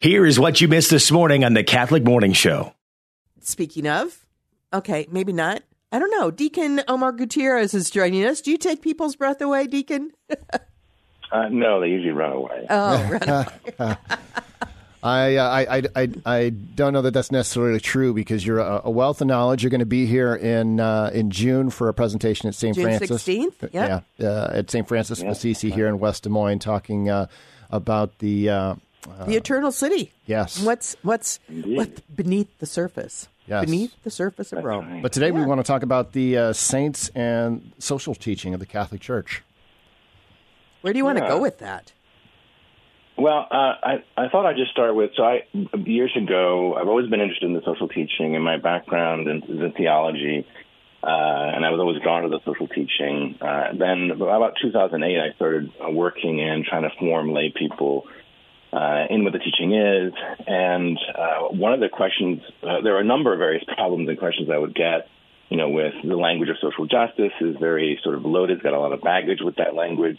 Here is what you missed this morning on the Catholic Morning Show. Speaking of, okay, maybe not. I don't know. Deacon Omar Gutierrez is joining us. Do you take people's breath away, Deacon? uh, no, they usually run away. Oh, run away. I, uh, I, I, I, I don't know that that's necessarily true because you're a, a wealth of knowledge. You're going to be here in uh, in June for a presentation at St. June Francis. 16th? Yep. Yeah, uh, at St. Francis of Assisi here in West Des Moines, talking uh, about the uh, the eternal city. yes. What's what's what's beneath the surface? Yes. Beneath the surface of Rome. But today we want to talk about the uh, saints and social teaching of the Catholic Church. Where do you want to go with that? Well, uh, I, I thought I'd just start with so I years ago I've always been interested in the social teaching, and my background in, is in theology, uh, and I was always drawn to the social teaching. Uh, then about 2008, I started uh, working in trying to form lay people uh, in what the teaching is, and uh, one of the questions uh, there are a number of various problems and questions I would get. You know, with the language of social justice is very sort of loaded, it's got a lot of baggage with that language.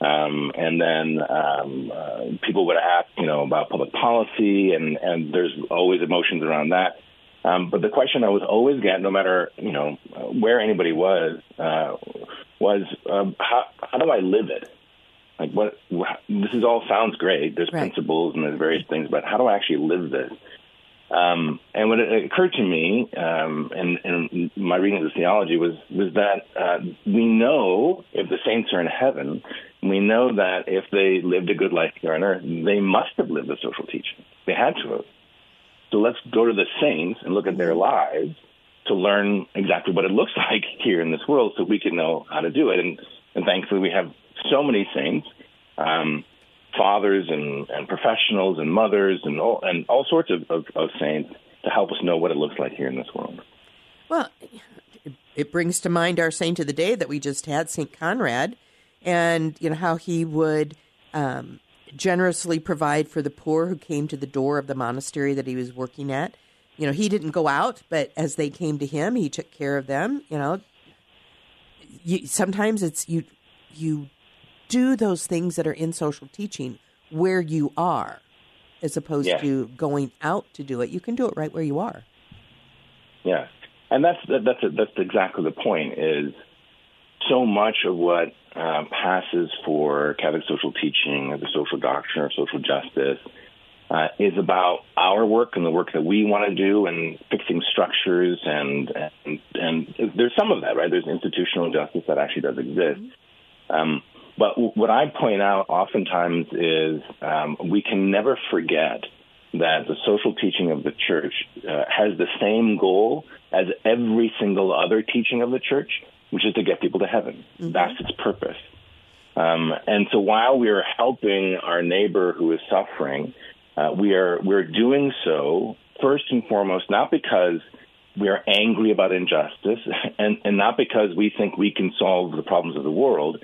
Um, and then um, uh, people would ask, you know, about public policy, and, and there's always emotions around that. Um, but the question I was always getting, no matter you know where anybody was, uh, was um, how how do I live it? Like what? This is all sounds great. There's Right. principles and there's various things, but how do I actually live this? Um, and what it occurred to me, um, and, and my reading of the theology was was that uh, we know if the saints are in heaven, we know that if they lived a good life here on earth, they must have lived the social teaching. They had to have. So let's go to the saints and look at their lives to learn exactly what it looks like here in this world, so we can know how to do it. And, and thankfully, we have so many saints. Um, fathers and, and professionals and mothers and all, and all sorts of, of, of saints to help us know what it looks like here in this world. Well, it- brings to mind our saint of the day that we just had, Saint Conrad, and you know how he would um, generously provide for the poor who came to the door of the monastery that he was working at. You know, he didn't go out, but as they came to him, he took care of them. You know, you, sometimes it's you you do those things that are in social teaching where you are, as opposed Yeah. to going out to do it. You can do it right where you are. Yeah, and that's that's that's exactly the point. Is so much of what uh, passes for Catholic social teaching or the social doctrine or social justice uh, is about our work and the work that we want to do and fixing structures and, and and there's some of that right. There's institutional justice that actually does exist. Um, but w- what I point out oftentimes is um, we can never forget that the social teaching of the church uh, has the same goal as every single other teaching of the church, which is to get people to heaven. That's its purpose. Um, and so while we are helping our neighbor who is suffering, uh, we are we're doing so first and foremost not because we are angry about injustice and, and not because we think we can solve the problems of the world,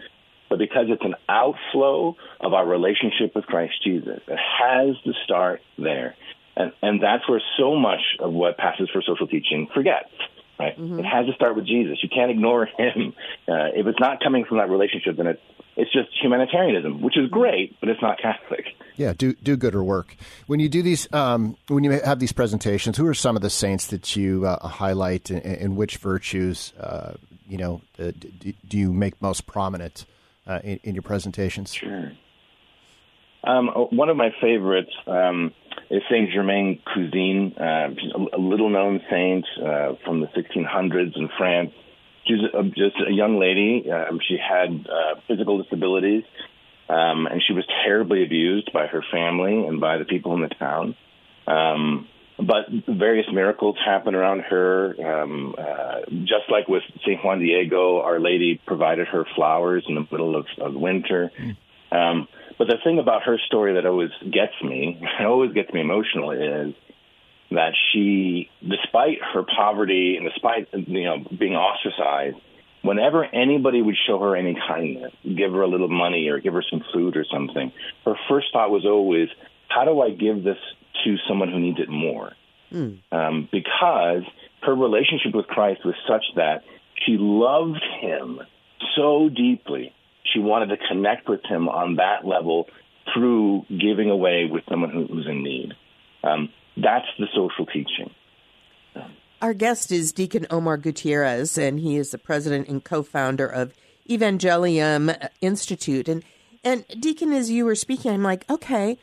but because it's an outflow of our relationship with Christ Jesus. It has to start there. And, and that's where so much of what passes for social teaching forgets. Right? It has to start with Jesus. You can't ignore him. Uh, if it's not coming from that relationship, then it's it's just humanitarianism, which is great, but it's not Catholic. Yeah, do do gooder work. When you do these, um, when you have these presentations, who are some of the saints that you uh, highlight, and, and which virtues, uh, you know, uh, do you make most prominent uh, in, in your presentations? Sure. Um, one of my favorites um, is Saint Germaine Cousin, uh, a, a little-known saint uh, from the 1600s in France. She's a, just a young lady. Um, she had uh, physical disabilities, um, and she was terribly abused by her family and by the people in the town. Um, but various miracles happen around her. Um, uh, just like with Saint Juan Diego, Our Lady provided her flowers in the middle of, of winter. Um, but the thing about her story that always gets me, always gets me emotional, is that she, despite her poverty and despite you know being ostracized, whenever anybody would show her any kindness, give her a little money or give her some food or something, her first thought was always, "How do I give this to someone who needs it more?" Um, because her relationship with Christ was such that she loved him so deeply she wanted to connect with him on that level through giving away with someone who, who's in need. Um, that's the social teaching. Our guest is Deacon Omar Gutierrez, and he is the president and co-founder of Evangelium Institute. And and Deacon, as you were speaking, I'm like, okay,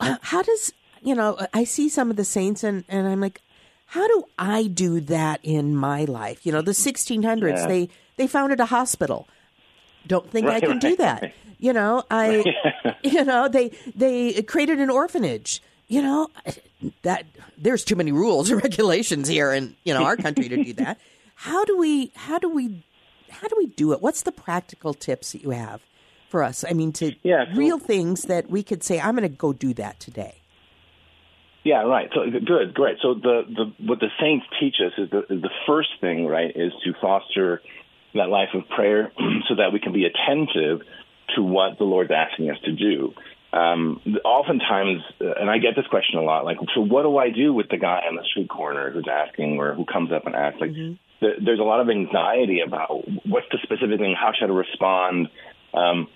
how does you know? I see some of the saints, and and I'm like, how do I do that in my life? You know, the 1600s, Yeah. they they founded a hospital. Don't think I Right, can do that. You know, I, you know, they they created an orphanage. You know, that there's too many rules and regulations here in you know our country to do that. How do we? How do we? How do we do it? What's the practical tips that you have for us? I mean, to Yeah, so- real things that we could say, I'm going to go do that today. Yeah, right. So good, great. So the, the what the saints teach us is the, is the first thing, right, is to foster that life of prayer so that we can be attentive to what the Lord's asking us to do. Um, oftentimes, uh, and I get this question a lot, like, so what do I do with the guy on the street corner who's asking or who comes up and asks? Like, th- there's a lot of anxiety about what's the specific thing, how should I respond? Um,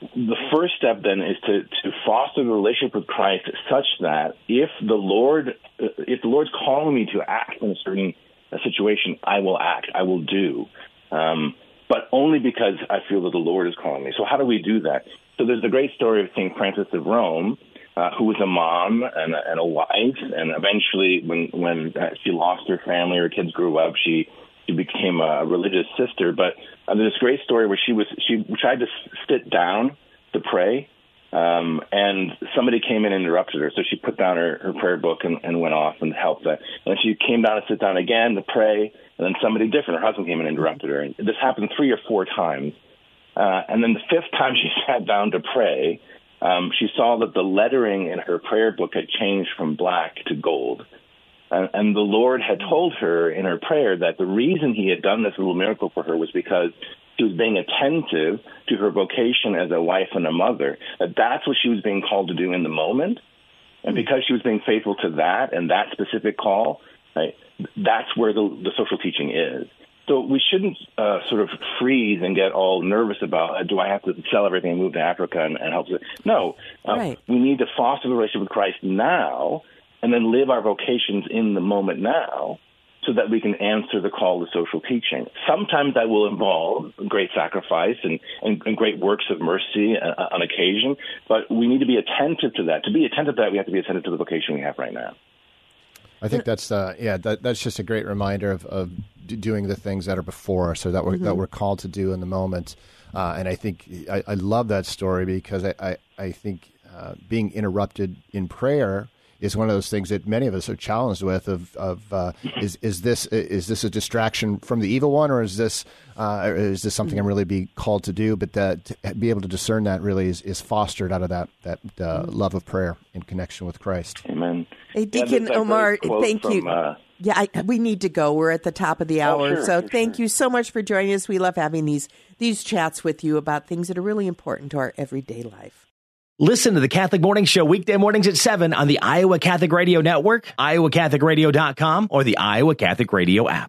the first step then is to, to foster the relationship with Christ such that if the Lord uh, if the Lord's calling me to act in a certain uh, situation, I will act, I will do, um, but only because I feel that the Lord is calling me. So how do we do that? So there's the great story of Saint Frances of Rome, uh, who was a mom and a, and a wife, and eventually when when uh, she lost her family, her kids grew up, she she became a religious sister. But uh, there's this great story where she was she tried to sit down to pray, um, and somebody came in and interrupted her. So she put down her, her prayer book and, and went off and helped that. And then she came down to sit down again to pray, and then somebody different, her husband came and interrupted her. And this happened three or four times. Uh, and then the fifth time she sat down to pray, um, she saw that the lettering in her prayer book had changed from black to gold. And, and the Lord had told her in her prayer that the reason He had done this little miracle for her was because she was being attentive to her vocation as a wife and a mother. That that's what she was being called to do in the moment. And because she was being faithful to that and that specific call, right, that's where the, the social teaching is. So we shouldn't uh, sort of freeze and get all nervous about uh, do I have to sell everything and move to Africa and, and help? No, uh, Right. we need to foster the relationship with Christ now, and then live our vocations in the moment now, so that we can answer the call to social teaching. Sometimes that will involve great sacrifice and, and, and great works of mercy uh, on occasion, but we need to be attentive to that. To be attentive to that, we have to be attentive to the vocation we have right now. I think that's uh, yeah, that, that's just a great reminder of, of d- doing the things that are before us or that we're that we're called to do in the moment. Uh, and I think I, I love that story because I I, I think uh, being interrupted in prayer is one of those things that many of us are challenged with. Of of uh, is is this is this a distraction from the evil one or is this uh, is this something I'm really be called to do? But that to be able to discern that really is, is fostered out of that that uh, love of prayer in connection with Christ. Amen. Hey, Deacon there's that Omar, thank from, you. Yeah, I, we need to go. We're at the top of the oh, hour, sure, so sure, thank you so much for joining us. We love having these these chats with you about things that are really important to our everyday life. Listen to the Catholic Morning Show weekday mornings at 7 on the Iowa Catholic Radio Network, iowacatholicradio.com, or the Iowa Catholic Radio app.